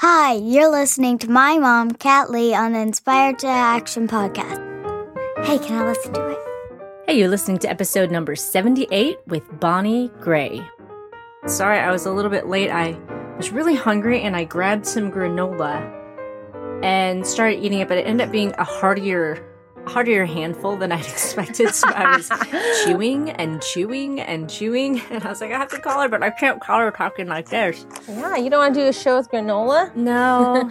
Hi, you're listening to my mom, Kat Lee, on the Inspired to Action podcast. Hey, can I listen to it? Hey, you're listening to episode number 78 with Bonnie Gray. Sorry, I was a little bit late. I was really hungry and I grabbed some granola and started eating it, but it ended up being a heartier heartier handful than I'd expected. So I was chewing and chewing and chewing. And I was like, I have to call her, but I can't call her talking like this. Yeah, you don't want to do a show with granola? No.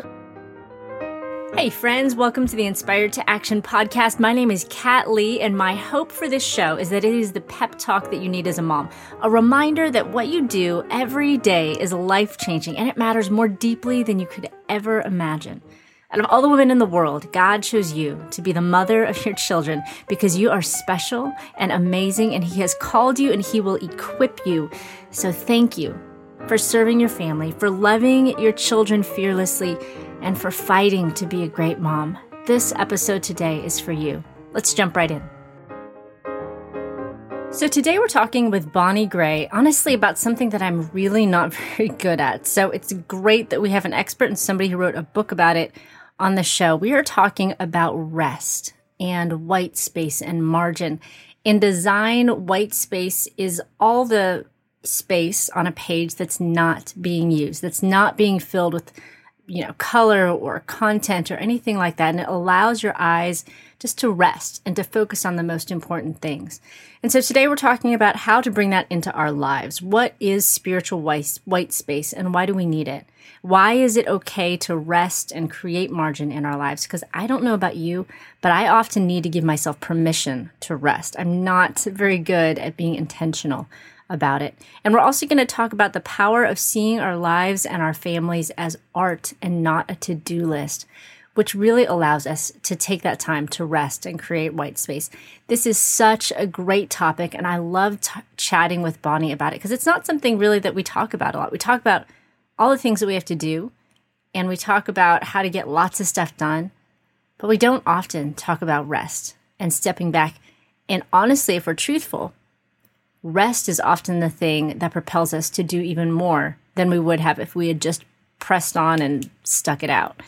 hey, friends, welcome to the Inspired to Action podcast. My name is Kat Lee, and my hope for this show is that it is the pep talk that you need as a mom. A reminder that what you do every day is life changing and it matters more deeply than you could ever imagine. Out of all the women in the world, God chose you to be the mother of your children because you are special and amazing, and He has called you and He will equip you. So thank you for serving your family, for loving your children fearlessly, and for fighting to be a great mom. This episode today is for you. Let's jump right in. So, today we're talking with Bonnie Gray, honestly, about something that I'm really not very good at. So, it's great that we have an expert and somebody who wrote a book about it on the show. We are talking about rest and white space and margin. In design, white space is all the space on a page that's not being used, that's not being filled with you know, color or content or anything like that. And it allows your eyes just to rest and to focus on the most important things. And so today we're talking about how to bring that into our lives. What is spiritual white space and why do we need it? Why is it okay to rest and create margin in our lives? Because I don't know about you, but I often need to give myself permission to rest. I'm not very good at being intentional about it. And we're also going to talk about the power of seeing our lives and our families as art and not a to do list, which really allows us to take that time to rest and create white space. This is such a great topic, and I love t- chatting with Bonnie about it because it's not something really that we talk about a lot. We talk about all the things that we have to do, and we talk about how to get lots of stuff done, but we don't often talk about rest and stepping back. And honestly, if we're truthful, rest is often the thing that propels us to do even more than we would have if we had just pressed on and stuck it out.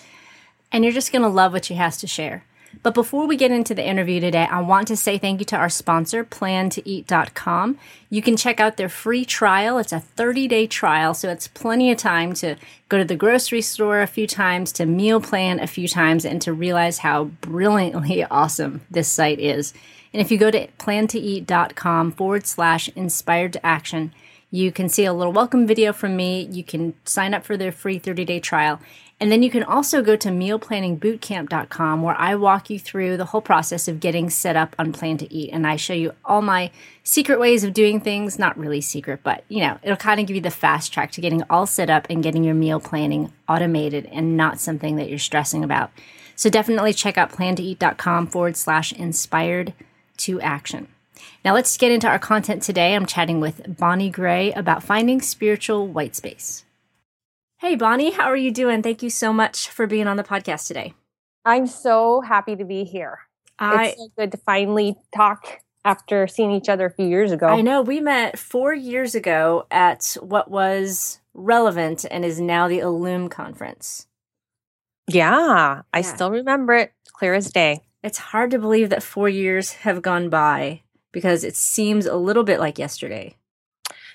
And you're just going to love what she has to share. But before we get into the interview today, I want to say thank you to our sponsor, plantoeat.com. You can check out their free trial. It's a 30 day trial, so it's plenty of time to go to the grocery store a few times, to meal plan a few times, and to realize how brilliantly awesome this site is. And if you go to plantoeat.com forward slash inspired to action, you can see a little welcome video from me. You can sign up for their free 30 day trial. And then you can also go to mealplanningbootcamp.com where I walk you through the whole process of getting set up on Plan to Eat. And I show you all my secret ways of doing things. Not really secret, but you know, it'll kind of give you the fast track to getting all set up and getting your meal planning automated and not something that you're stressing about. So definitely check out plantoeat.com forward slash inspired to action. Now let's get into our content today. I'm chatting with Bonnie Gray about finding spiritual white space. Hey, Bonnie, how are you doing? Thank you so much for being on the podcast today. I'm so happy to be here. I, it's so good to finally talk after seeing each other a few years ago. I know. We met four years ago at what was relevant and is now the Allume conference. Yeah, I still remember it clear as day. It's hard to believe that four years have gone by because it seems a little bit like yesterday.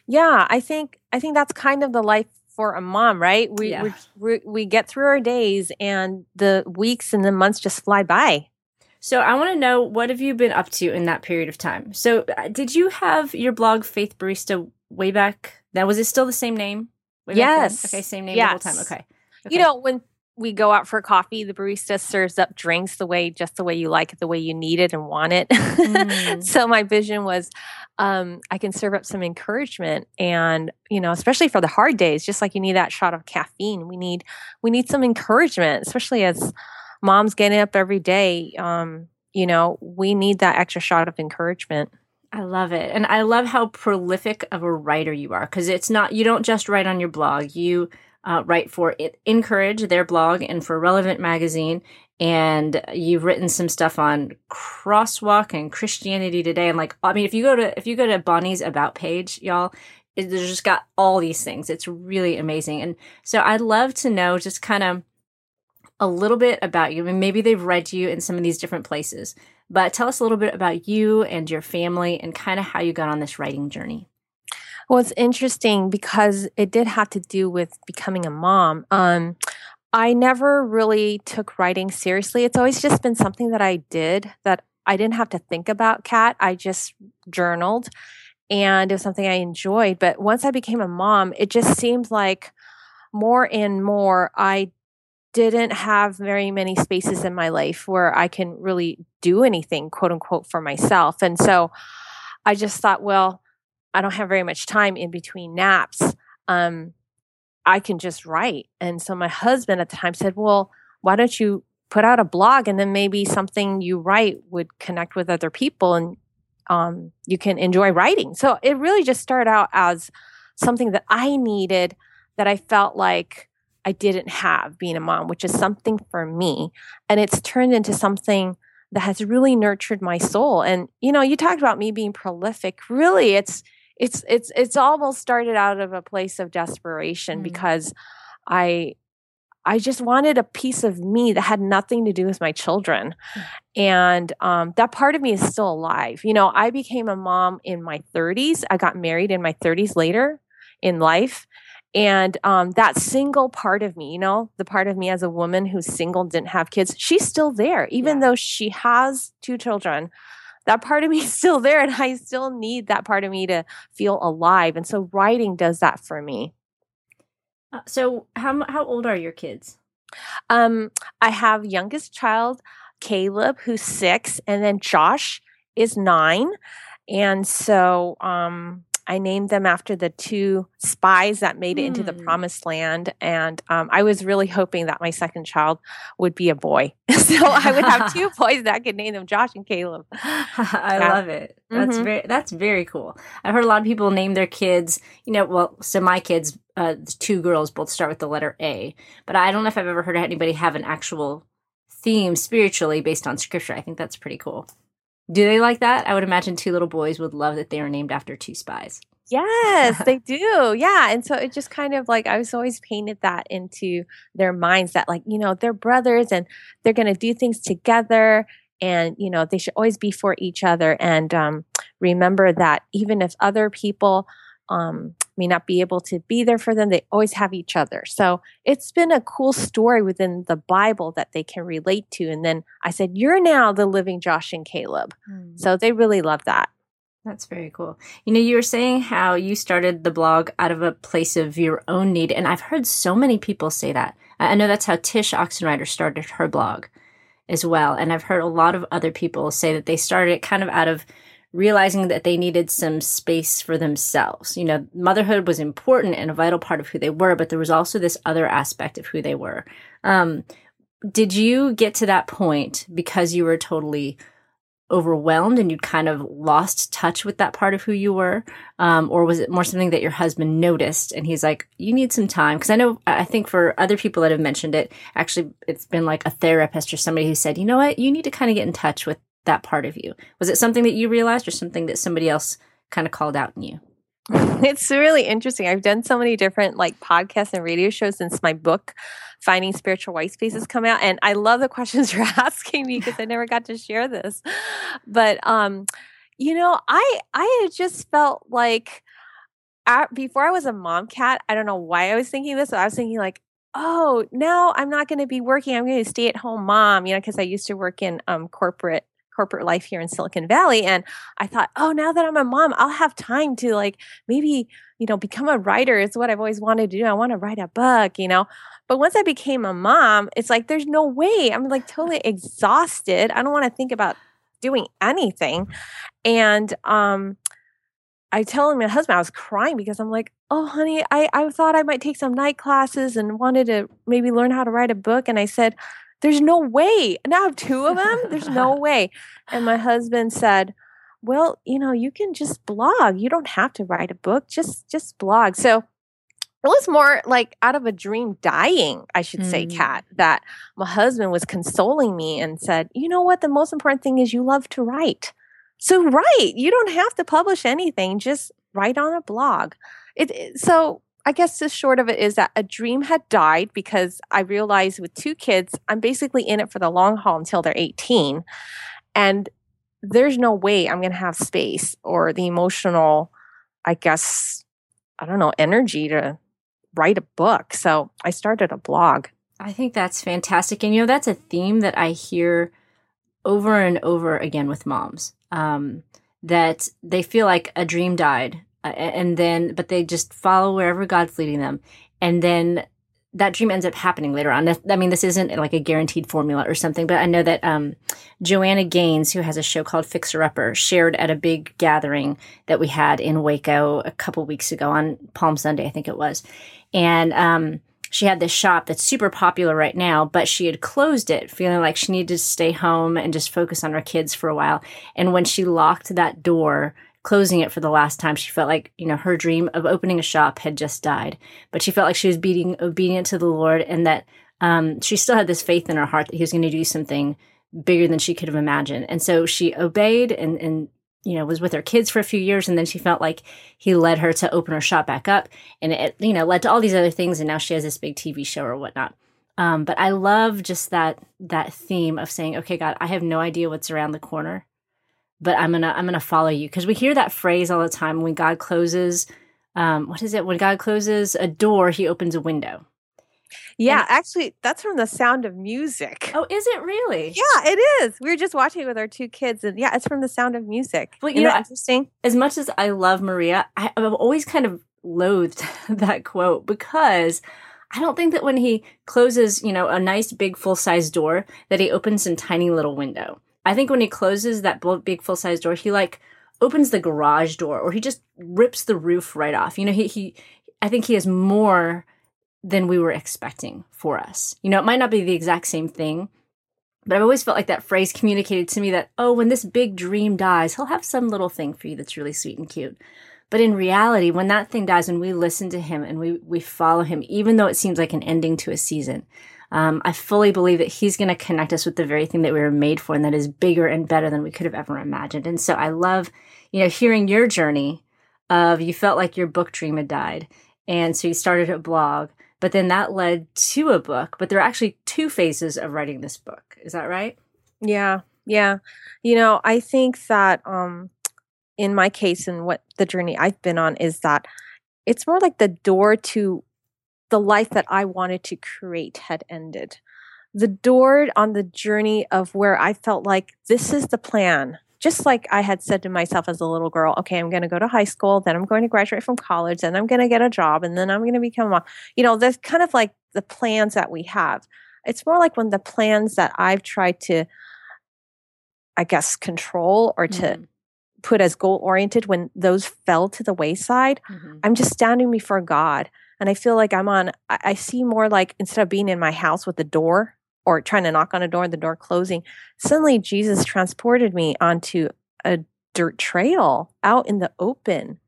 Yeah, I think I think that's kind of the life for a mom, right? We yeah. we we get through our days and the weeks and the months just fly by. So I want to know what have you been up to in that period of time? So uh, did you have your blog Faith Barista way back? Now was it still the same name? yes. Okay, same name yes. the whole time. Okay. okay. You know when we go out for coffee, the barista serves up drinks the way just the way you like it, the way you need it and want it. Mm. so my vision was um, I can serve up some encouragement and you know, especially for the hard days, just like you need that shot of caffeine. We need we need some encouragement, especially as moms getting up every day. Um, you know, we need that extra shot of encouragement. I love it. And I love how prolific of a writer you are because it's not, you don't just write on your blog. You uh, write for it, Encourage, their blog, and for Relevant Magazine. And you've written some stuff on Crosswalk and Christianity Today. And like, I mean, if you go to if you go to Bonnie's About page, y'all, it just got all these things. It's really amazing. And so I'd love to know just kind of a little bit about you. I mean, maybe they've read you in some of these different places, but tell us a little bit about you and your family and kind of how you got on this writing journey. Well, it's interesting because it did have to do with becoming a mom. Um, I never really took writing seriously. It's always just been something that I did that I didn't have to think about, Kat. I just journaled and it was something I enjoyed. But once I became a mom, it just seemed like more and more I didn't have very many spaces in my life where I can really do anything, quote unquote, for myself. And so I just thought, well, I don't have very much time in between naps. Um, I can just write. And so my husband at the time said, well, why don't you put out a blog and then maybe something you write would connect with other people and um, you can enjoy writing. So it really just started out as something that I needed that I felt like I didn't have being a mom, which is something for me. And it's turned into something that has really nurtured my soul. And you know, you talked about me being prolific. Really, it's it's it's it's almost started out of a place of desperation mm. because I I just wanted a piece of me that had nothing to do with my children. Mm. And um, that part of me is still alive. You know, I became a mom in my 30s. I got married in my 30s later in life. And um, that single part of me, you know, the part of me as a woman who's single, didn't have kids, she's still there, even yeah. though she has two children that part of me is still there and I still need that part of me to feel alive. And so writing does that for me. Uh, so how how old are your kids? Um I have youngest child Caleb who's 6 and then Josh is 9. And so um I named them after the two spies that made it mm. into the hmm. promised land. And um, I was really hoping that my second child would be a boy. so I would have two boys that I could name them Josh and Caleb. I yeah. love it. That's mm-hmm. very that's very cool. I've heard a lot of people name their kids, you know, well, so my kids, uh, two girls both start with the letter A. But I don't know if I've ever heard anybody have an actual theme spiritually based on scripture. I think that's pretty cool. Do they like that? I would imagine two little boys would love that they were named after two spies. Yes, they do. Yeah. And so it just kind of like I was always painted that into their minds that like, you know, they're brothers and they're going to do things together and, you know, they should always be for each other and um, remember that even if other people um, may not be able to be there for them, they always have each other. So it's been a cool story within the Bible that they can relate to. And then I said, You're now the living Josh and Caleb. Mm. So they really love that. That's very cool. You know, you were saying how you started the blog out of a place of your own need, and I've heard so many people say that. I know that's how Tsh Oxenreider started her blog as well. And I've heard a lot of other people say that they started it kind of out of realizing that they needed some space for themselves. You know, motherhood was important and a vital part of who they were, but there was also this other aspect of who they were. Um, did you get to that point because you were totally overwhelmed and you'd kind of lost touch with that part of who you were? Um, or was it more something that your husband noticed and he's like, you need some time? Because I know, I think for other people that have mentioned it, actually, it's been like a therapist or somebody who said, you know what, you need to kind of get in touch with that part of you? Was it something that you realized or something that somebody else kind of called out in you? It's really interesting. I've done so many different like podcasts and radio shows since my book, Finding Spiritual White Spaces, come out. And I love the questions you're asking me because I never got to share this. But um, you know, I I just felt like at, before I was a mom Kat, I don't know why I was thinking this. I was thinking like, oh, now I'm not going to be working. I'm going to stay at home mom, you know, because I used to work in um, corporate corporate life here in Silicon Valley. And I thought, oh, now that I'm a mom, I'll have time to like maybe, you know, become a writer is what I've always wanted to do. I want to write a book, you know. But once I became a mom, it's like there's no way. I'm like totally exhausted. I don't want to think about doing anything. And um I tell my husband I was crying because I'm like, oh honey, I, I thought I might take some night classes and wanted to maybe learn how to write a book. And I said, there's no way. Now I have two of them. There's no way. And my husband said, well, you know, you can just blog. You don't have to write a book. Just just blog. So it was more like out of a dream dying, I should mm. say, Kat, that my husband was consoling me and said, you know what? The most important thing is you love to write. So write. You don't have to publish anything. Just write on a blog. it, it so I guess the short of it is that a dream had died because I realized with two kids, I'm basically in it for the long haul until they're 18. And there's no way I'm going to have space or the emotional, I guess, I don't know, energy to write a book. So I started a blog. I think that's fantastic. And, you know, that's a theme that I hear over and over again with moms um, that they feel like a dream died and then but they just follow wherever god's leading them and then that dream ends up happening later on. I mean, this isn't like a guaranteed formula or something, but I know that um, Joanna Gaines, who has a show called Fixer Upper, shared at a big gathering that we had in Waco a couple weeks ago on Palm Sunday, I think it was. And um, she had this shop that's super popular right now, but she had closed it, feeling like she needed to stay home and just focus on her kids for a while. And when she locked that door, closing it for the last time, she felt like, you know, her dream of opening a shop had just died. But she felt like she was being obedient to the Lord and that um, she still had this faith in her heart that he was going to do something bigger than she could have imagined. And so she obeyed and, and, you know, was with her kids for a few years. And then she felt like he led her to open her shop back up. And it, you know, led to all these other things. And now she has this big TV show or whatnot. Um, but I love just that that theme of saying, okay, God, I have no idea what's around the corner, but I'm gonna I'm gonna follow you because we hear that phrase all the time when God closes. Um, what is it? When God closes a door, He opens a window. Yeah, and, actually, that's from the Sound of Music. Oh, is it really? Yeah, it is. We were just watching it with our two kids, and yeah, it's from the Sound of Music. Well, you know, interesting. As much as I love Maria, I, I've always kind of loathed that quote because I don't think that when he closes, you know, a nice big full size door, that he opens a tiny little window. I think when he closes that big full size door, he like opens the garage door or he just rips the roof right off. You know, he, he, I think he has more than we were expecting for us. You know, it might not be the exact same thing, but I've always felt like that phrase communicated to me that, oh, when this big dream dies, he'll have some little thing for you that's really sweet and cute. But in reality, when that thing dies and we listen to him and we, we follow him, even though it seems like an ending to a season, um, I fully believe that He's going to connect us with the very thing that we were made for and that is bigger and better than we could have ever imagined. And so I love, you know, hearing your journey of you felt like your book dream had died. And so you started a blog, but then that led to a book. But there are actually two phases of writing this book. Is that right? Yeah. Yeah. You know, I think that um, in my case and what the journey I've been on is that it's more like the door to the life that I wanted to create had ended. The door on the journey of where I felt like this is the plan. Just like I had said to myself as a little girl, okay, I'm going to go to high school, then I'm going to graduate from college, then I'm going to get a job, and then I'm going to become a mom. You know, that's kind of like the plans that we have. It's more like when the plans that I've tried to, I guess, control or to mm put as goal oriented, when those fell to the wayside, mm-hmm. I'm just standing before God and I feel like I'm on, I, I see more like instead of being in my house with the door or trying to knock on a door, and the door closing, suddenly Jesus transported me onto a dirt trail out in the open.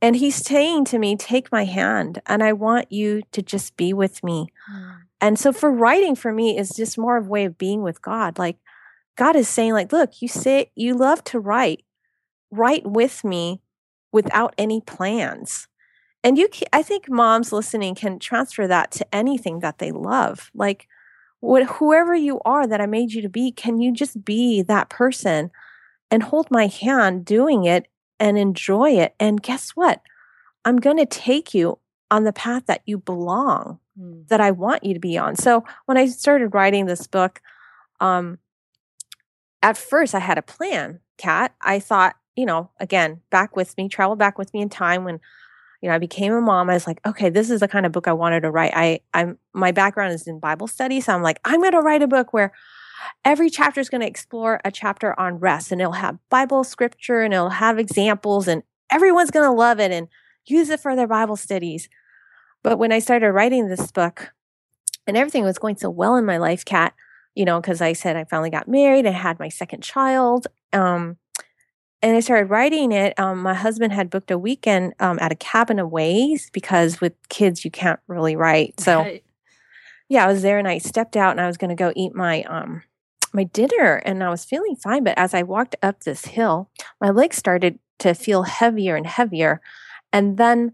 And he's saying to me, Take my hand, and I want you to just be with me. Mm. And so, for writing for me is just more of a way of being with God. Like, God is saying, like, look, you say you love to write, write with me without any plans and you i think moms listening can transfer that to anything that they love. Like what, whoever you are that i made you to be can you just be that person and hold my hand doing it and enjoy it? And guess what? I'm going to take you on the path that you belong mm. that i want you to be on. So when i started writing this book um at first i had a plan kat. I thought you know again back with me travel back with me in time when you know, I became a mom. I was like, okay, this is the kind of book I wanted to write. I, I'm my background is in Bible study, so I'm like, I'm going to write a book where every chapter is going to explore a chapter on rest, and it'll have Bible scripture, and it'll have examples, and everyone's going to love it and use it for their Bible studies. But when I started writing this book, and everything was going so well in my life, Kat, you know, because I said I finally got married and had my second child. Um, and I started writing it. Um, my husband had booked a weekend um, at a cabin away because with kids you can't really write. So, right. yeah, I was there and I stepped out and I was going to go eat my um my dinner and I was feeling fine. But as I walked up this hill, my legs started to feel heavier and heavier. And then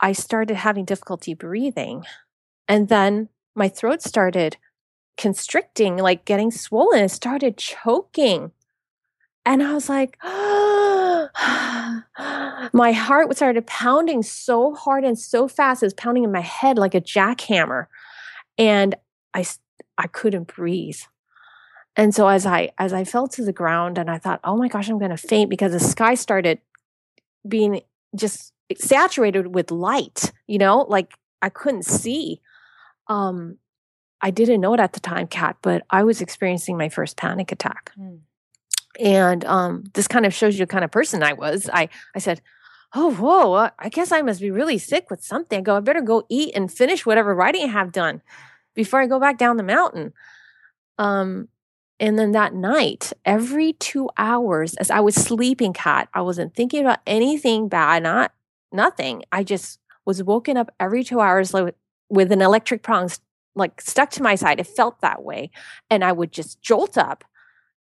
I started having difficulty breathing. And then my throat started constricting, like getting swollen. It started choking. And I was like, my heart started pounding so hard and so fast. It was pounding in my head like a jackhammer. And I, I couldn't breathe. And so as I as I fell to the ground and I thought, "Oh my gosh, I'm going to faint because the sky started being just saturated with light, you know, like I couldn't see. Um I didn't know it at the time, Kat, but I was experiencing my first panic attack. Mm. And um this kind of shows you the kind of person I was. I I said, "Oh, whoa, I guess I must be really sick with something." I go, "I better go eat and finish whatever writing I have done before I go back down the mountain." Um and then that night, every two hours, as I was sleeping, Kat, I wasn't thinking about anything bad, not nothing. I just was woken up every two hours like, with an electric prong like stuck to my side. It felt that way. And I would just jolt up,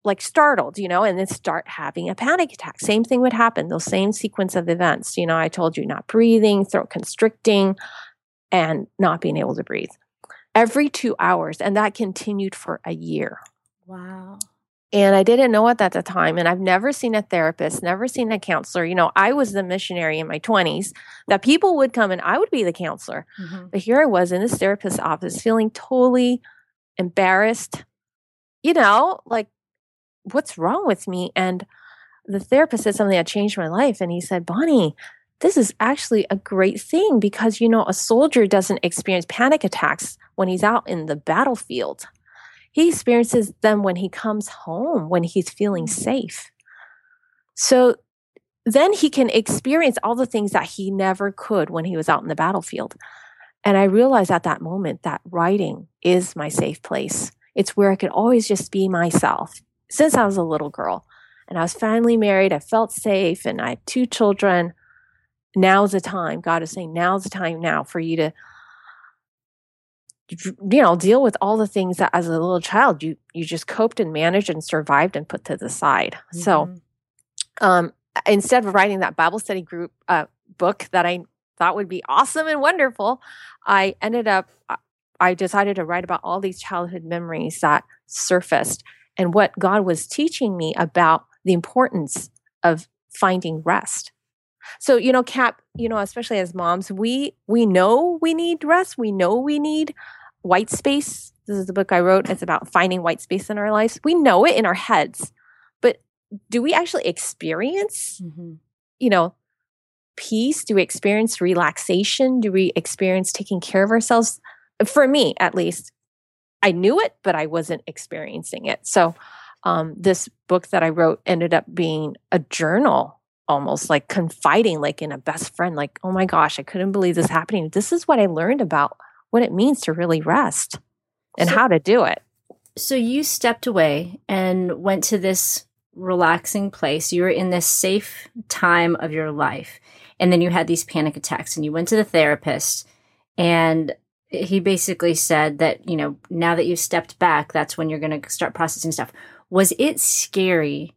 like startled, you know, and then start having a panic attack. Same thing would happen, those same sequence of events. You know, I told you not breathing, throat constricting, and not being able to breathe every two hours. And that continued for a year. Wow. And I didn't know it at the time. And I've never seen a therapist, never seen a counselor. You know, I was the missionary in my 20s that people would come and I would be the counselor. Mm-hmm. But here I was in this therapist's office feeling totally embarrassed. You know, like, what's wrong with me? And the therapist said something that changed my life. And he said, Bonnie, this is actually a great thing because, you know, a soldier doesn't experience panic attacks when he's out in the battlefield. He experiences them when he comes home, when he's feeling mm-hmm. safe. So then he can experience all the things that he never could when he was out in the battlefield. And I realized at that moment that writing is my safe place. It's where I could always just be myself since I was a little girl. And I was finally married. I felt safe and I had two children. Now's the time. God is saying, now's the time now for you to you know deal with all the things that as a little child you you just coped and managed and survived and put to the side mm-hmm. so um instead of writing that bible study group uh, book that i thought would be awesome and wonderful i ended up uh, i decided to write about all these childhood memories that surfaced and what god was teaching me about the importance of finding rest so, you know, Kat, you know, especially as moms, we we know we need rest. We know we need white space. This is the book I wrote. It's about finding white space in our lives. We know it in our heads, but do we actually experience, mm-hmm. you know, peace? Do we experience relaxation? Do we experience taking care of ourselves? For me, at least, I knew it, but I wasn't experiencing it. So, um, this book that I wrote ended up being a journal almost like confiding like in a best friend like oh my gosh i couldn't believe this happening. This is what i learned about what it means to really rest and so, how to do it. so you stepped away and went to this relaxing place. You were in this safe time of your life and then you had these panic attacks and you went to the therapist and he basically said that you know now that you've stepped back that's when you're going to start processing stuff. Was it scary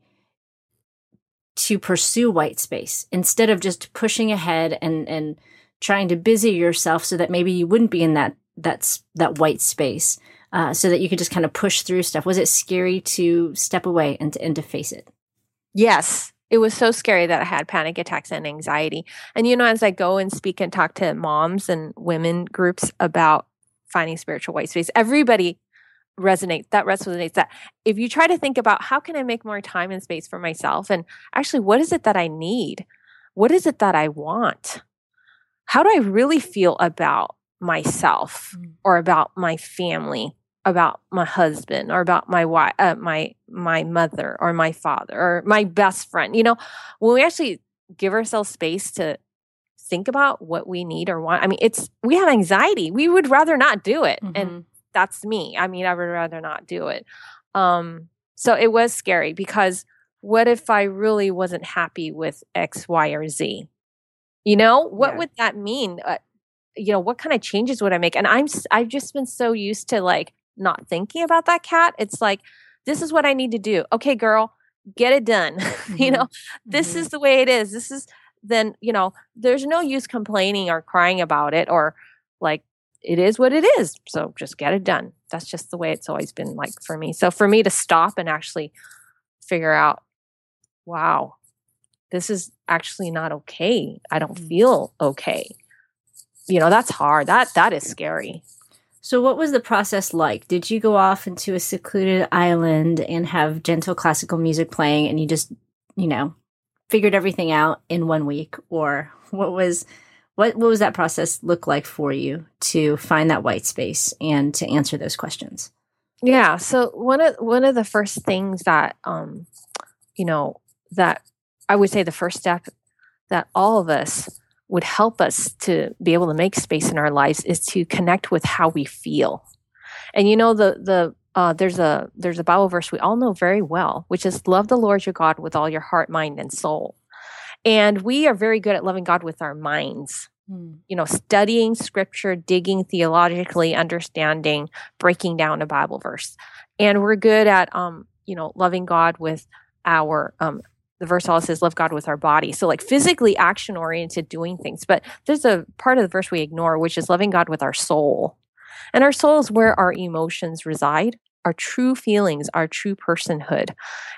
to pursue white space instead of just pushing ahead and and trying to busy yourself so that maybe you wouldn't be in that that's that white space uh, so that you could just kind of push through stuff? Was it scary to step away and to, and to face it? Yes it was so scary that i had panic attacks and anxiety. And you know as i go and speak and talk to moms and women groups about finding spiritual white space everybody resonate that resonates that if you try to think about how can i make more time and space for myself? And actually what is it that i need? What is it that i want? How do i really feel about myself mm. or about my family about my husband or about my wife uh, my my mother or my father or my best friend you know when we actually give ourselves space to think about what we need or want i mean it's we have anxiety we would rather not do it mm-hmm. and that's me. I mean, I would rather not do it. Um, so it was scary because what if I really wasn't happy with X, Y, or Z? You know, what yeah. would that mean? Uh, you know, what kind of changes would I make? And I'm I've just been so used to like not thinking about that Kat. It's like this is what I need to do. Okay, girl, get it done. Mm-hmm. you know, this mm-hmm. is the way it is. This is then you know there's no use complaining or crying about it or like it is what it is so just get it done that's just the way it's always been like for me so for me to stop and actually figure out wow this is actually not okay i don't mm. feel okay you know that's hard that that is scary so what was the process like? Did you go off into a secluded island and have gentle classical music playing and you just you know figured everything out in one week? Or what was what what was that process look like for you to find that white space and to answer those questions? Yeah so one of one of the first things that um you know that i would say the first step that all of us would help us to be able to make space in our lives is to connect with how we feel and you know the the uh, there's a there's a Bible verse we all know very well, which is love the Lord your God with all your heart, mind, and soul. And we are very good at loving God with our minds. Mm. You know, studying scripture, digging theologically, understanding, breaking down a Bible verse. And we're good at um, you know, loving God with our um the verse also says love God with our body. So like physically action oriented doing things. But there's a part of the verse we ignore, which is loving God with our soul. And our soul is where our emotions reside our true feelings, our true personhood.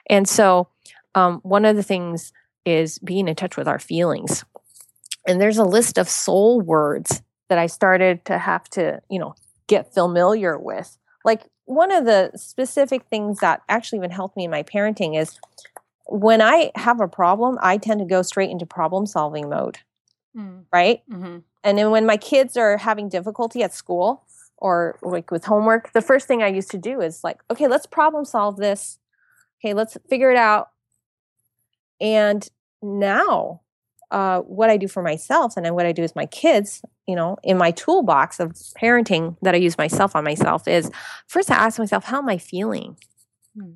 And so, um, one of the things is being in touch with our feelings. And there's a list of soul words that I started to have to, you know, get familiar with. Like one of the specific things that actually even helped me in my parenting is when I have a problem, I tend to go straight into problem solving mode. Mm. Right. Mm-hmm. And then when my kids are having difficulty at school, or like with homework, the first thing I used to do is like, okay, let's problem solve this. Okay, let's figure it out. And now, uh, what I do for myself and then what I do with my kids, you know, in my toolbox of parenting that I use myself on myself is first I ask myself, how am I feeling? Hmm.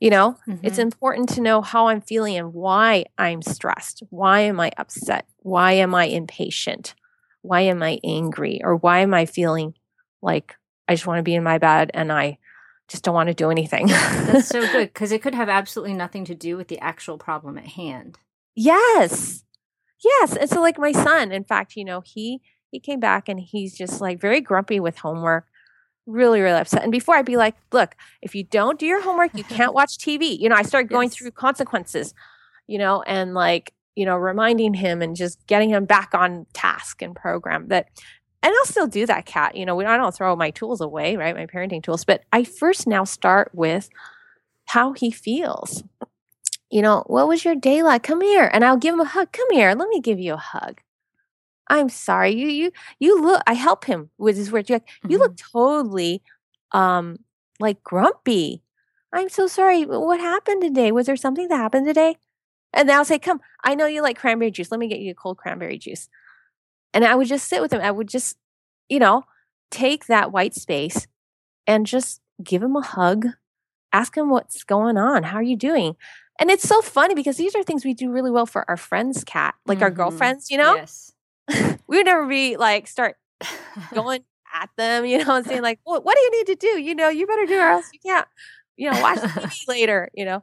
You know, mm-hmm. it's important to know how I'm feeling and why I'm stressed. Why am I upset? Why am I impatient? Why am I angry? Or why am I feeling like I just want to be in my bed and I just don't want to do anything. That's so good because it could have absolutely nothing to do with the actual problem at hand. Yes. Yes. And so like my son, in fact, you know, he he came back and he's just like very grumpy with homework, really, really upset. And before I'd be like, look, if you don't do your homework, you can't watch TV. You know, I started going yes. through consequences, you know, and like, you know, reminding him and just getting him back on task and program that and I'll still do that, Kat. You know, I don't throw my tools away, right? My parenting tools, but I first now start with how he feels. You know, what was your day like? Come here, and I'll give him a hug. Come here, let me give you a hug. I'm sorry, you you you look. I help him with his words. Like, mm-hmm. You look mm-hmm. totally um like grumpy. I'm so sorry. What happened today? Was there something that happened today? And then I'll say, Come, I know you like cranberry juice. Let me get you a cold cranberry juice. And I would just sit with him. I would just, you know, take that white space and just give him a hug, ask him what's going on. How are you doing? And it's so funny because these are things we do really well for our friends, Kat, like mm-hmm. our girlfriends, you know? Yes. we would never be like, start going at them, you know, and saying, like, well, what do you need to do? You know, you better do or else you can't, you know, watch TV later, you know?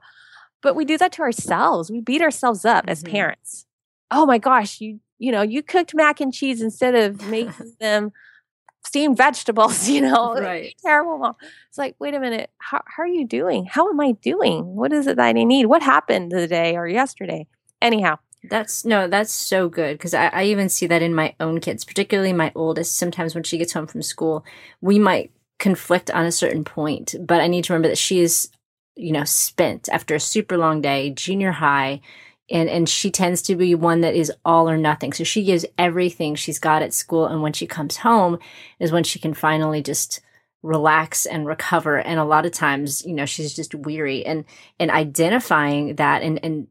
But we do that to ourselves. We beat ourselves up mm-hmm. as parents. Oh my gosh, you you know, you cooked mac and cheese instead of making them steamed vegetables, you know, right. terrible mom. It's like, wait a minute, how, how are you doing? How am I doing? What is it that I need? What happened today or yesterday? Anyhow. That's no, that's so good because I, I even see that in my own kids, particularly my oldest. Sometimes when she gets home from school, we might conflict on a certain point, but I need to remember that she is, you know, spent after a super long day, junior high and and she tends to be one that is all or nothing. So she gives everything she's got at school and when she comes home is when she can finally just relax and recover. And a lot of times you know she's just weary. And and identifying that and and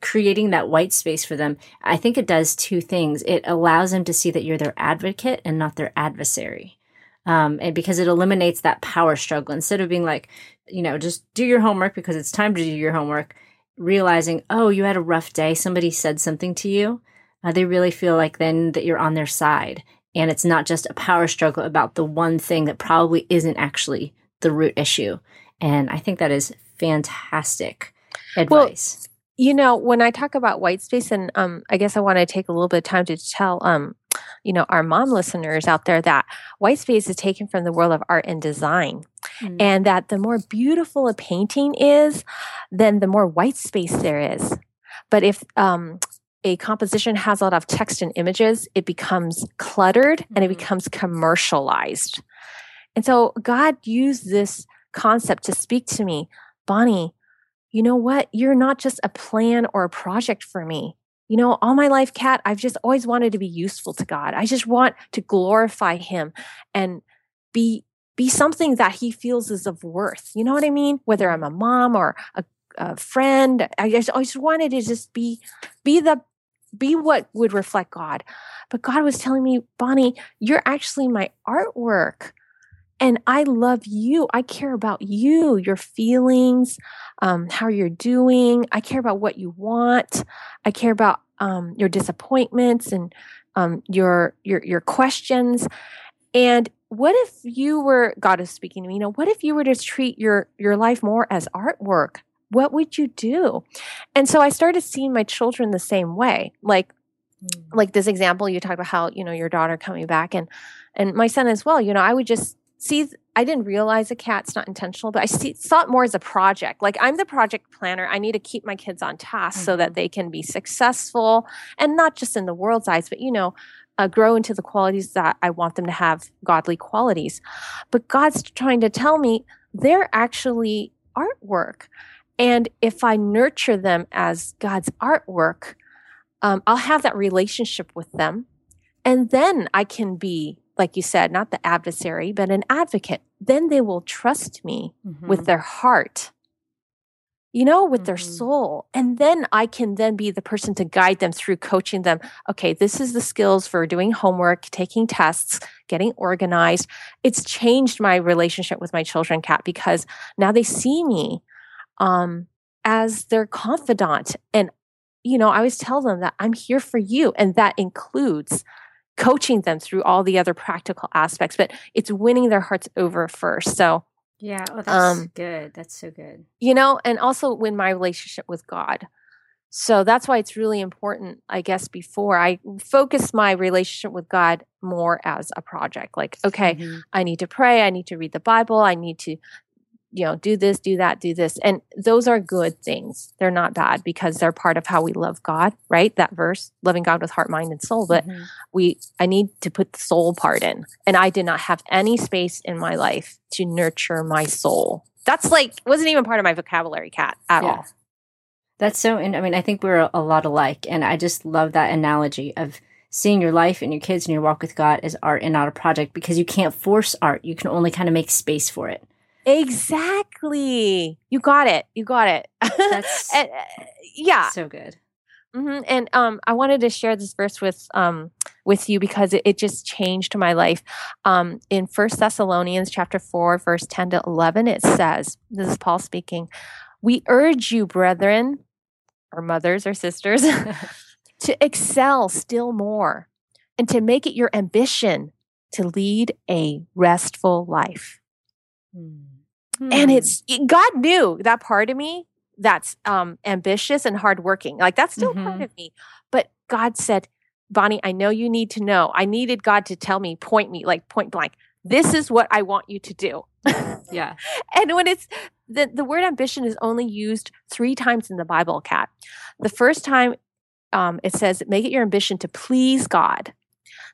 creating that white space for them i think it does two things it allows them to see that you're their advocate and not their adversary um, and because it eliminates that power struggle instead of being like you know just do your homework because it's time to do your homework realizing, oh, you had a rough day, somebody said something to you, uh, they really feel like then that you're on their side. And it's not just a power struggle about the one thing that probably isn't actually the root issue. And I think that is fantastic advice. Well, You know, when I talk about white space, and um, I guess I want to take a little bit of time to tell um, you know, our mom listeners out there that white space is taken from the world of art and design. Mm. And that the more beautiful a painting is, then the more white space there is. But if um, a composition has a lot of text and images, it becomes cluttered mm-hmm. and it mm-hmm. becomes commercialized. And so God used this concept to speak to me Bonnie, you know what? You're not just a plan or a project for me. You know, all my life, Kat, I've just always wanted to be useful to God. I just want to glorify Him and be be something that He feels is of worth. You know what I mean? Whether I'm a mom or a, a friend, I just, always wanted to just be be the be what would reflect God. But God was telling me, Bonnie, you're actually my artwork. And I love you. I care about you, your feelings, um, how you're doing. I care about what you want. I care about um, your disappointments and um, your your your questions. And what if you were God is speaking to me? You know, what if you were to treat your your life more as artwork? What would you do? And so I started seeing my children the same way. Like mm. like this example you talked about how you know your daughter coming back and and my son as well. You know, I would just see I didn't realize a cat's not intentional, but I see, saw it more as a project. Like I'm the project planner. I need to keep my kids on task mm-hmm. so that mm-hmm. they can be successful and not just in the world's eyes, but you know, uh, grow into the qualities that I want them to have godly qualities. But God's trying to tell me they're actually artwork. And if I nurture them as God's artwork, um, I'll have that relationship with them. And then I can be like you said, not the adversary, but an advocate, then they will trust me mm-hmm. with their heart, you know, with mm-hmm. their soul. And then I can then be the person to guide them through coaching them. Okay, this is the skills for doing homework, taking tests, getting organized. It's changed my relationship with my children, Kat, because now they see me um, as their confidant. And, you know, I always tell them that I'm here for you. And that includes coaching them through all the other practical aspects, but it's winning their hearts over first. So, yeah, oh, that's um, good. That's so good. You know, and also win my relationship with God. So that's why it's really important, I guess, before I focus my relationship with God more as a project. Like, okay, mm-hmm. I need to pray, I need to read the Bible, I need to you know, do this, do that, do this. And those are good things. They're not bad because they're part of how we love God, right? That verse, loving God with heart, mind, and soul. But mm-hmm. we, I need to put the soul part in. And I did not have any space in my life to nurture my soul. That's like, wasn't even part of my vocabulary, Kat at yeah. all. That's so, and I mean, I think we're a lot alike. And I just love that analogy of seeing your life and your kids and your walk with God as art and not a project because you can't force art. You can only kind of make space for it. Exactly. You got it. You got it. That's and, uh, yeah. So good. Mm-hmm. And um, I wanted to share this verse with um, with you because it, it just changed my life. Um, in First Thessalonians chapter four, verse ten to eleven, it says, "This is Paul speaking. We urge you, brethren, or mothers or sisters, to excel still more, and to make it your ambition to lead a restful life." Hmm. And it's God knew that part of me that's um, ambitious and hardworking. Like that's still mm-hmm. part of me. But God said, Bonnie, I know you need to know. I needed God to tell me, point me, like point blank. This is what I want you to do. yeah. and when it's the, the word ambition is only used three times in the Bible, Kat. The first time um, it says, make it your ambition to please God.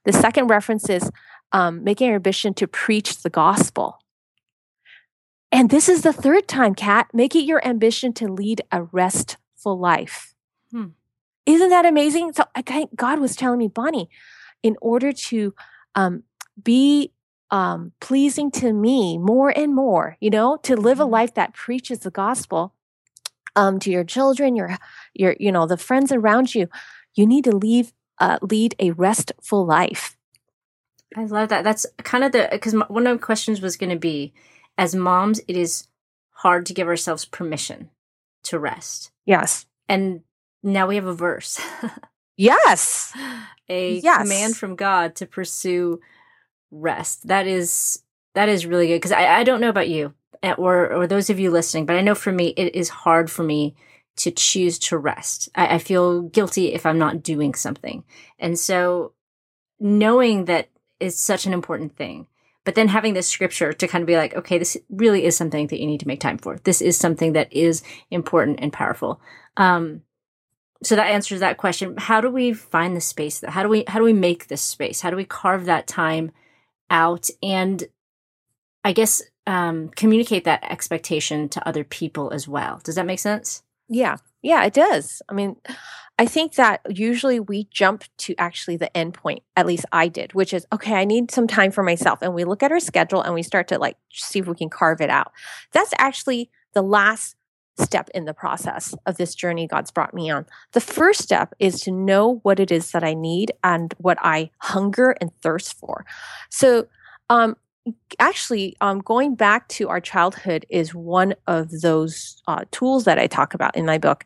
The second reference is um, making your ambition to preach the gospel. And this is the third time, Kat. Make it your ambition to lead a restful life. Hmm. Isn't that amazing? So I think God was telling me, Bonnie, in order to um, be um, pleasing to me more and more, you know, to live a mm-hmm. life that preaches the gospel um, to your children, your, your, you know, the friends around you, you need to leave, uh, lead a restful life. I love that. That's kind of the because one of the questions was going to be as moms, it is hard to give ourselves permission to rest. Yes. And now we have a verse. yes. A yes. command from God to pursue rest. That is that is really good because I, I don't know about you eh, or or those of you listening, but I know for me it is hard for me to choose to rest. I, I feel guilty if I'm not doing something. And so knowing that is such an important thing. But then having this scripture to kind of be like, okay, this really is something that you need to make time for. This is something that is important and powerful. Um, so that answers that question. How do we find the space? How do we how do we make this space? How do we carve that time out and I guess um, communicate that expectation to other people as well? Does that make sense? Yeah, yeah, it does. I mean, I think that usually we jump to actually the end point. At least I did, which is okay, I need some time for myself. And we look at our schedule and we start to like see if we can carve it out. That's actually the last step in the process of this journey God's brought me on. The first step is to know what it is that I need and what I hunger and thirst for. So, um, actually, um, going back to our childhood is one of those uh, tools that I talk about in my book.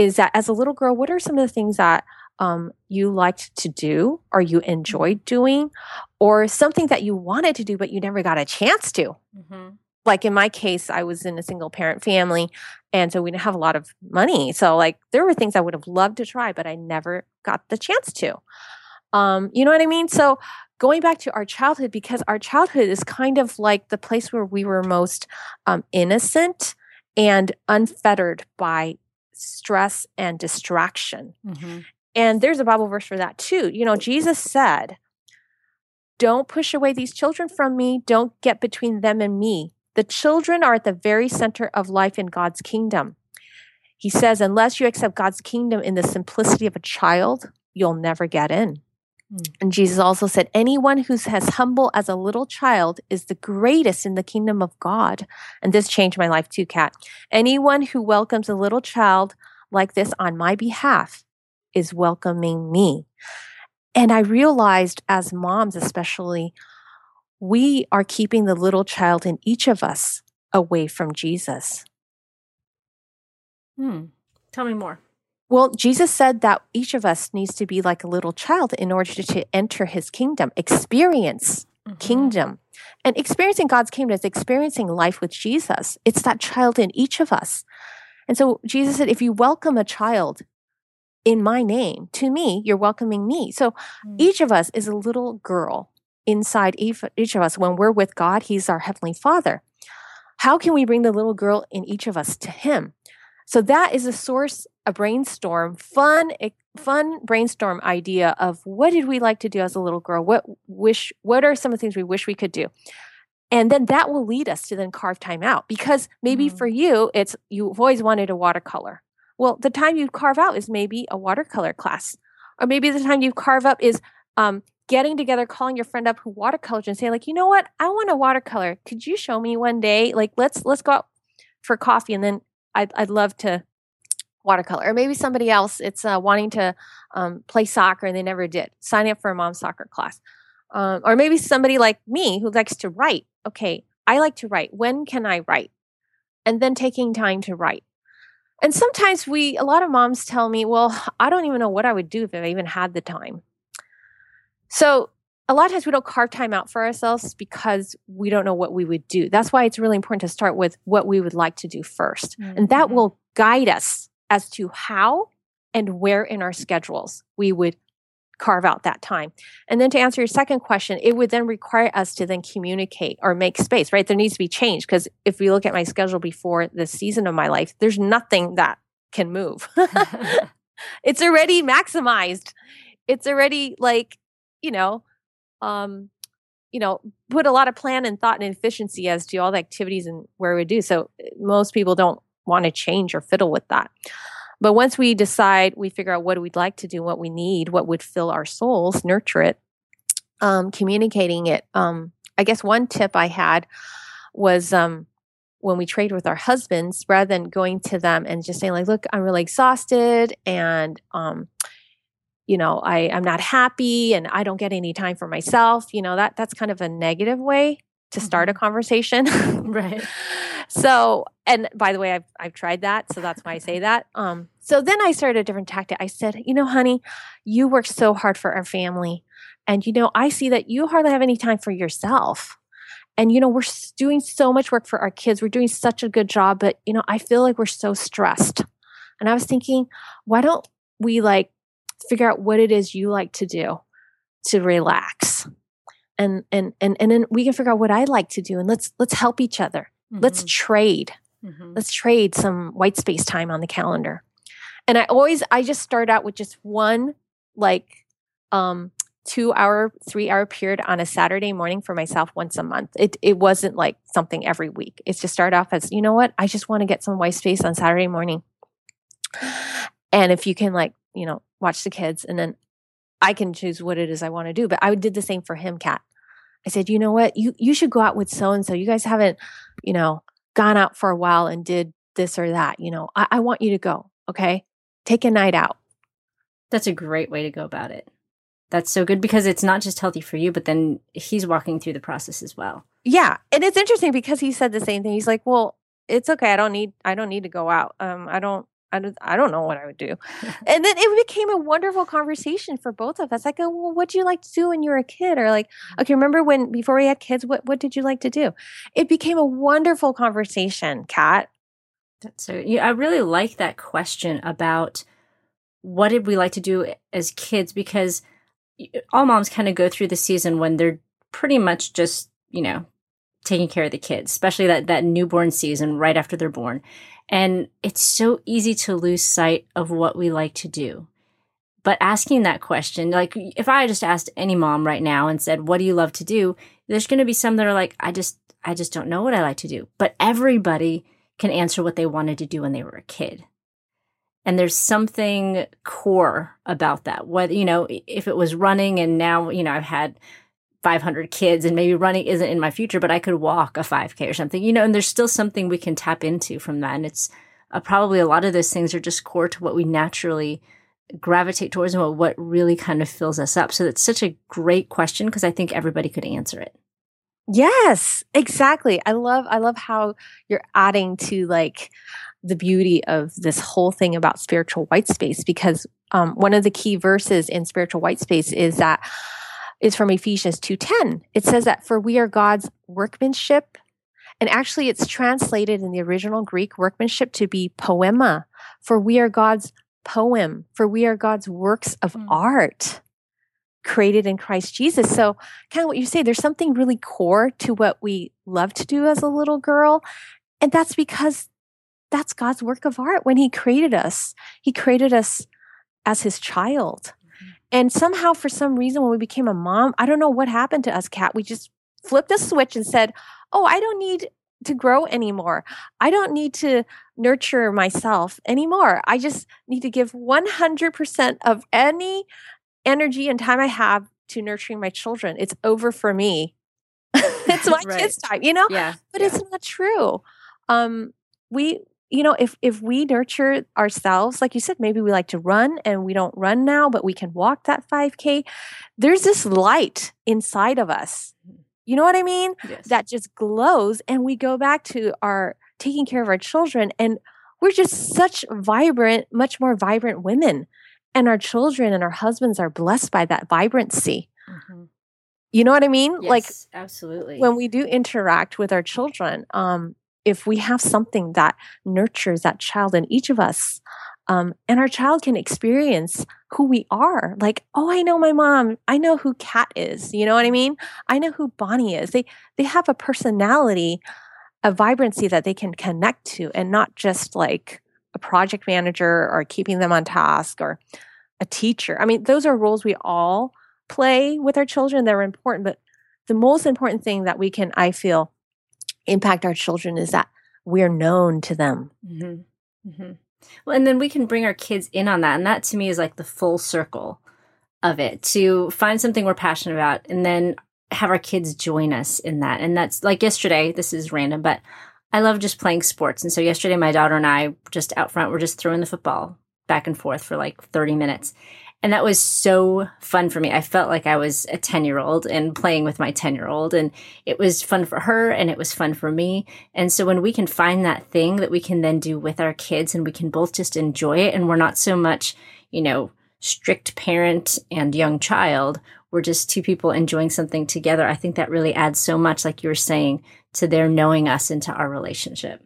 Is that as a little girl, what are some of the things that um, you liked to do or you enjoyed doing, or something that you wanted to do but you never got a chance to? Mm-hmm like in my case, I was in a single parent family. And so we didn't have a lot of money. So, like, there were things I would have loved to try, but I never got the chance to. Um, you know what I mean? So, going back to our childhood, because our childhood is kind of like the place where we were most um, innocent and unfettered by stress and distraction. Mm-hmm. And there's a Bible verse for that too. You know, Jesus said, Don't push away these children from me. Don't get between them and me. The children are at the very center of life in God's kingdom. He says, unless you accept God's kingdom in the simplicity of a child, you'll never get in. Mm. And Jesus also said, anyone who's as humble as a little child is the greatest in the kingdom of God. And this changed my life too, Kat. Anyone who welcomes a little child like this on my behalf is welcoming me. And I realized as moms, especially, we are keeping the little child in each of us away from Jesus. Hmm. Tell me more. Well, Jesus said that each of us needs to be like a little child in order to enter his kingdom, experience mm-hmm. kingdom. And experiencing God's kingdom is experiencing life with Jesus. It's that child in each of us. And so Jesus said, if you welcome a child in my name to me, you're welcoming me. So mm. each of us is a little girl inside each of us when we're with God. He's our Heavenly Father. How can we bring the little girl in each of us to Him? So that is a source, a brainstorm, fun, fun brainstorm idea of what did we like to do as a little girl? What wish? What are some of the things we wish we could do? And then that will lead us to then carve time out because maybe mm-hmm. for you, it's you've always wanted a watercolor. Well, the time you carve out is maybe a watercolor class, or maybe the time you carve up is um, getting together, calling your friend up who watercolors and saying like, you know what, I want a watercolor. Could you show me one day? Like, let's let's go out for coffee, and then I'd I'd love to watercolor. Or maybe somebody else, it's uh, wanting to um, play soccer and they never did. Sign up for a mom soccer class. Um, or maybe somebody like me who likes to write. Okay, I like to write. When can I write? And then taking time to write. And sometimes we, a lot of moms tell me, well, I don't even know what I would do if I even had the time. So a lot of times we don't carve time out for ourselves because we don't know what we would do. That's why it's really important to start with what we would like to do 1st mm-hmm. And that mm-hmm. will guide us as to how and where in our schedules we would carve out that time. And then to answer your second question, it would then require us to then communicate or make space, right? There needs to be change because if we look at my schedule before the season of my life, there's nothing that can move. it's already maximized. It's already like you know, um, you know, put a lot of plan and thought and efficiency as to all the activities and where we do. So eh, most people don't want to change or fiddle with that. But once we decide, we figure out what we'd like to do, what we need, what would fill our souls, nurture it, um, communicating it. Um, I guess one tip I had was um, when we trade with our husbands, rather than going to them and just saying like, "Look, I'm really exhausted," and um, you know I, i'm not happy and i don't get any time for myself you know that that's kind of a negative way to start a mm-hmm. conversation. Right. So and by the way i've, I've tried that so that's why i say that. Um so then i started a different tactic. I said you know honey you work so hard for our family and you know i see that you hardly have any time for yourself. And you know we're doing so much work for our kids. We're doing such a good job but you know i feel like we're so stressed. And I was thinking, why don't we like figure out what it is you like to do to relax? And and and and then we can figure out what I like to do and let's let's help each other. Mm-hmm. Let's trade. Mm-hmm. Let's trade some white space time on the calendar. And I always I just start out with just one like um two hour, three hour period on a Saturday morning for myself once a month. It it wasn't like something every week. It's just start off as, you know what, I just want to get some white space on Saturday morning. And if you can like, you know, watch the kids and then I can choose what it is I want to do. But I did the same for him, Kat. I said, you know what, you you should go out with so and so. You guys haven't, you know, gone out for a while and did this or that. You know, I, I want you to go. Okay. Take a night out. That's a great way to go about it. That's so good because it's not just healthy for you, but then he's walking through the process as well. Yeah. And it's interesting because he said the same thing. He's like, well, it's okay. I don't need, I don't need to go out. Um, I don't, I don't, I don't know what I would do. and then it became a wonderful conversation for both of us. I go, well, what do you like to do when you were a kid? Or like, mm-hmm. okay, remember when before we had kids, what what did you like to do? It became a wonderful conversation, Kat. That's so. Yeah, I really like that question about what did we like to do as kids because all moms kind of go through the season when they're pretty much just, you know, taking care of the kids, especially that, that newborn season right after they're born. And it's so easy to lose sight of what we like to do. But asking that question, like if I just asked any mom right now and said, what do you love to do? There's going to be some that are like, I just, I just don't know what I like to do. But everybody can answer what they wanted to do when they were a kid. And there's something core about that. Whether, you know, if it was running and now, you know, I've had 500 kids and maybe running isn't in my future, but I could walk a 5K or something, you know, and there's still something we can tap into from that. And it's uh, probably a lot of those things are just core to what we naturally gravitate towards and what, what really kind of fills us up. So it's such a great question because I think everybody could answer it. Yes, exactly. I love I love how you're adding to like the beauty of this whole thing about spiritual white space because um, one of the key verses in spiritual white space is that is from Ephesians 2:10. It says that for we are God's workmanship and actually it's translated in the original Greek workmanship to be poema for we are God's poem for we are God's works of mm. art created in Christ Jesus. So kind of what you say there's something really core to what we love to do as a little girl and that's because that's God's work of art when He created us. He created us as His child. And somehow, for some reason, when we became a mom, I don't know what happened to us, Kat. We just flipped a switch and said, Oh, I don't need to grow anymore. I don't need to nurture myself anymore. I just need to give 100% of any energy and time I have to nurturing my children. It's over for me. it's my right. kids' time, you know? Yeah. But yeah. it's not true. Um, we you know if if we nurture ourselves like you said maybe we like to run and we don't run now but we can walk that 5k there's this light inside of us mm-hmm. you know what i mean yes. that just glows and we go back to our taking care of our children and we're just such vibrant much more vibrant women and our children and our husbands are blessed by that vibrancy mm-hmm. you know what i mean yes, like absolutely when we do interact with our children um if we have something that nurtures that child in each of us, um, and our child can experience who we are, like, oh, I know my mom. I know who Kat is. You know what I mean? I know who Bonnie is. They they have a personality, a vibrancy that they can connect to, and not just like a project manager or keeping them on task or a teacher. I mean, those are roles we all play with our children. They're important, but the most important thing that we can, I feel, impact our children is that we're known to them. Mm-hmm. Mm-hmm. Well, and then we can bring our kids in on that. And that to me is like the full circle of it to find something we're passionate about and then have our kids join us in that. And that's like yesterday, this is random, but I love just playing sports. And so yesterday, my daughter and I just out front were just throwing the football back and forth for like 30 minutes. And that was so fun for me. I felt like I was a 10 year old and playing with my 10 year old. And it was fun for her and it was fun for me. And so when we can find that thing that we can then do with our kids and we can both just enjoy it and we're not so much, you know, strict parent and young child, we're just two people enjoying something together. I think that really adds so much, like you were saying, to their knowing us into our relationship.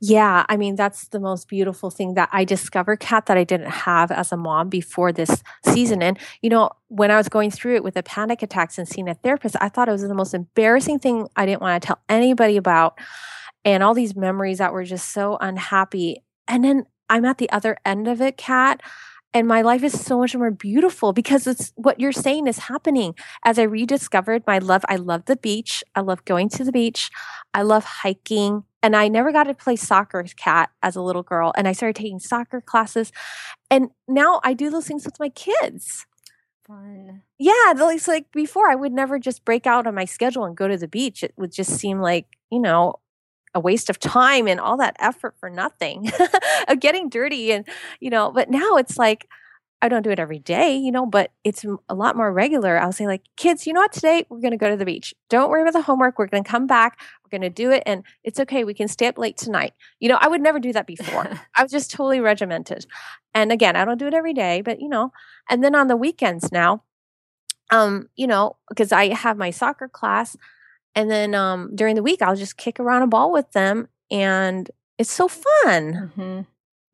Yeah, I mean, that's the most beautiful thing that I discovered, Kat, that I didn't have as a mom before this season. And, you know, when I was going through it with the panic attacks and seeing a therapist, I thought it was the most embarrassing thing I didn't want to tell anybody about. And all these memories that were just so unhappy. And then I'm at the other end of it, Kat and my life is so much more beautiful because it's what you're saying is happening as i rediscovered my love i love the beach i love going to the beach i love hiking and i never got to play soccer Kat as a little girl and i started taking soccer classes and now i do those things with my kids. Fun. Yeah it's like before i would never just break out on my schedule and go to the beach it would just seem like you know a waste of time and all that effort for nothing of getting dirty and you know but now it's like i don't do it every day you know but it's a lot more regular. I'll say like kids you know what? Today we're going to go to the beach. Don't worry about the homework. We're going to come back. We're going to do it and it's okay. We can stay up late tonight. You know i would never do that before. I was just totally regimented. And again i don't do it every day but you know and then on the weekends now um you know because i have my soccer class and then um, during the week, I'll just kick around a ball with them, and it's so fun. Mm-hmm.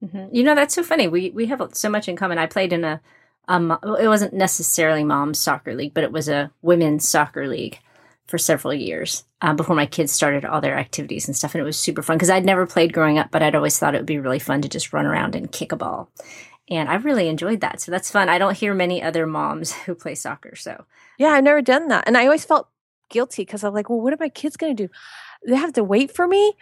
Mm-hmm. You know, that's so funny. We we have so much in common. I played in a, um, it wasn't necessarily mom's soccer league, but it was a women's soccer league for several years uh, before my kids started all their activities and stuff. And it was super fun because I'd never played growing up, but I'd always thought it would be really fun to just run around and kick a ball. And I really enjoyed that. So that's fun. I don't hear many other moms who play soccer. So yeah, I've never done that. And I always felt guilty because I'm like, well, what are my kids going to do? They have to wait for me.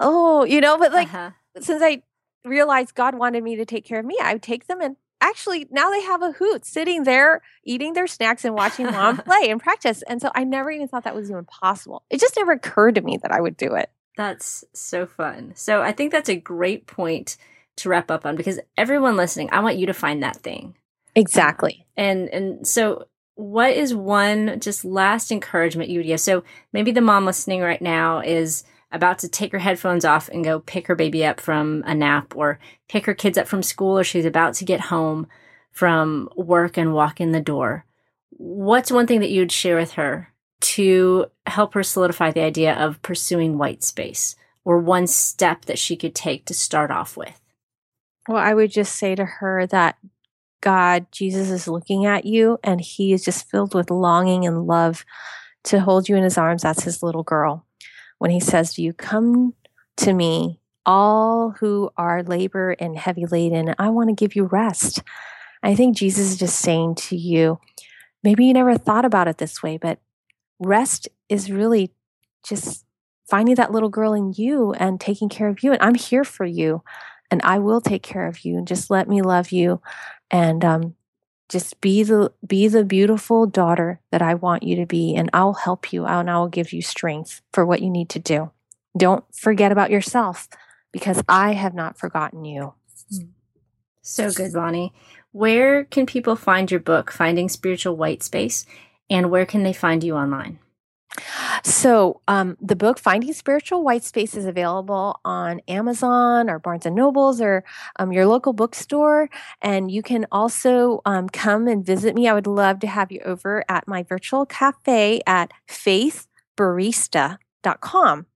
Oh, you know, but like uh-huh. since I realized God wanted me to take care of me, I would take them and actually now they have a hoot sitting there eating their snacks and watching mom play and practice. And so I never even thought that was even possible. It just never occurred to me that I would do it. That's so fun. So I think that's a great point to wrap up on because everyone listening, I want you to find that thing. Exactly. And and so what is one just last encouragement you would give? So maybe the mom listening right now is about to take her headphones off and go pick her baby up from a nap or pick her kids up from school or she's about to get home from work and walk in the door. What's one thing that you'd share with her to help her solidify the idea of pursuing white space or one step that she could take to start off with? Well, I would just say to her that God, Jesus is looking at you and he is just filled with longing and love to hold you in his arms. That's his little girl. When he says to you, Come to me, all who are labor and heavy laden, I want to give you rest. I think Jesus is just saying to you, maybe you never thought about it this way, but rest is really just finding that little girl in you and taking care of you. And I'm here for you and I will take care of you. And just let me love you and um, just be the be the beautiful daughter that I want you to be, and I'll help you and I will give you strength for what you need to do. Don't forget about yourself because I have not forgotten you. Hmm. So good, Bonnie. Where can people find your book, Finding Spiritual White Space, and where can they find you online? So, um, the book Finding Spiritual White Space is available on Amazon or Barnes and Nobles or um, your local bookstore. And you can also um, come and visit me. I would love to have you over at my virtual cafe at faithbarista.com.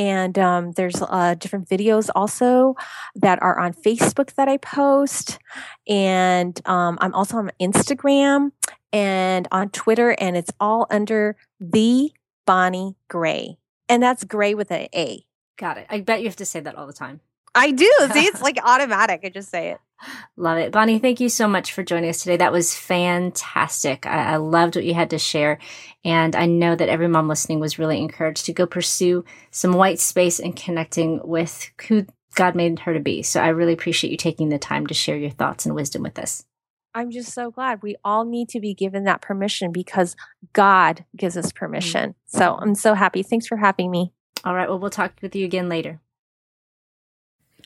And um, there's uh, different videos also that are on Facebook that I post. And um, I'm also on Instagram and on Twitter, and it's all under the Bonnie Gray. And that's gray with an A. Got it. I bet you have to say that all the time. I do. See, it's like automatic. I just say it. Love it. Bonnie, thank you so much for joining us today. That was fantastic. I, I, loved what you had to share. And I know that every mom listening was really encouraged to go pursue some white space and connecting with who God made her to be. So I really appreciate you taking the time to share your thoughts and wisdom with us. I'm just so glad we all need to be given that permission because God gives us permission. Mm-hmm. So I'm so happy. Thanks for having me. All right. Well, we'll talk with you again later.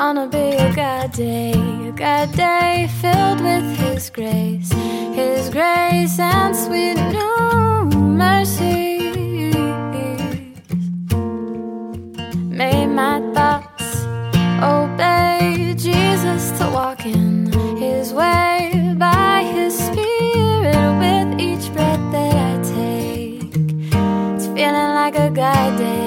gonna be a good day, a good day filled with His grace, His grace and sweet new mercies. May my thoughts obey Jesus to walk in His way by His Spirit with each breath that I take. It's feeling like a good day.